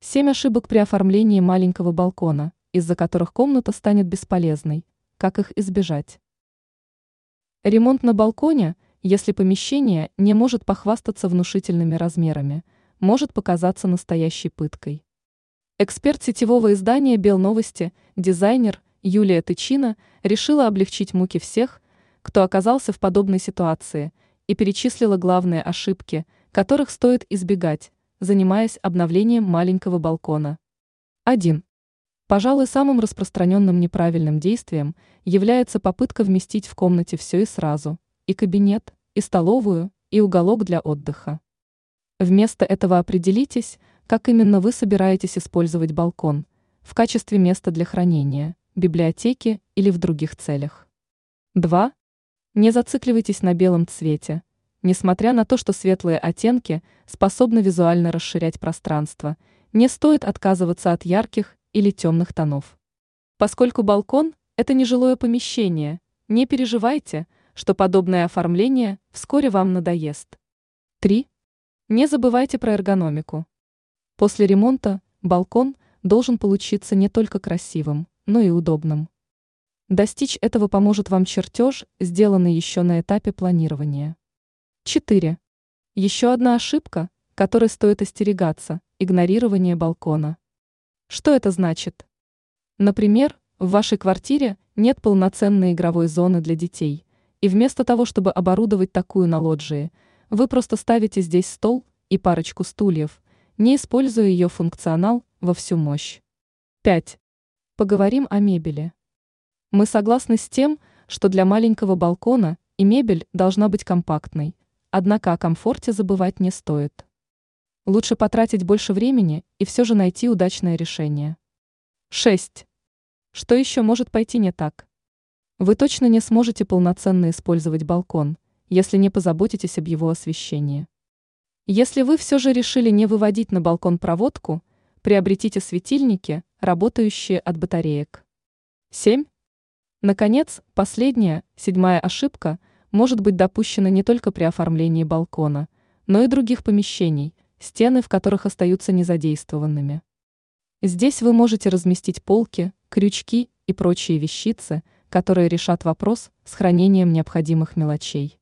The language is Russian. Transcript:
Семь ошибок при оформлении маленького балкона, из-за которых комната станет бесполезной. Как их избежать? Ремонт на балконе, если помещение не может похвастаться внушительными размерами, может показаться настоящей пыткой. Эксперт сетевого издания «Белновости», дизайнер Юлия Тычина решила облегчить муки всех, кто оказался в подобной ситуации, и перечислила главные ошибки, которых стоит избегать, занимаясь обновлением маленького балкона. 1. Пожалуй, самым распространенным неправильным действием является попытка вместить в комнате все и сразу – и кабинет, и столовую, и уголок для отдыха. Вместо этого определитесь, как именно вы собираетесь использовать балкон – в качестве места для хранения, библиотеки или в других целях. 2. Не зацикливайтесь на белом цвете – Несмотря на то, что светлые оттенки способны визуально расширять пространство, не стоит отказываться от ярких или темных тонов. Поскольку балкон – это нежилое помещение, не переживайте, что подобное оформление вскоре вам надоест. 3. Не забывайте про эргономику. После ремонта балкон должен получиться не только красивым, но и удобным. Достичь этого поможет вам чертеж, сделанный еще на этапе планирования. 4. Еще одна ошибка, которой стоит остерегаться – игнорирование балкона. Что это значит? Например, в вашей квартире нет полноценной игровой зоны для детей, и вместо того, чтобы оборудовать такую на лоджии, вы просто ставите здесь стол и парочку стульев, не используя ее функционал во всю мощь. 5. Поговорим о мебели. Мы согласны с тем, что для маленького балкона и мебель должна быть компактной, Однако о комфорте забывать не стоит. Лучше потратить больше времени и все же найти удачное решение. 6. Что еще может пойти не так? Вы точно не сможете полноценно использовать балкон, если не позаботитесь об его освещении. Если вы все же решили не выводить на балкон проводку, приобретите светильники, работающие от батареек. 7. Наконец, последняя, седьмая ошибка – может быть допущено не только при оформлении балкона, но и других помещений, стены в которых остаются незадействованными. Здесь вы можете разместить полки, крючки и прочие вещицы, которые решат вопрос с хранением необходимых мелочей.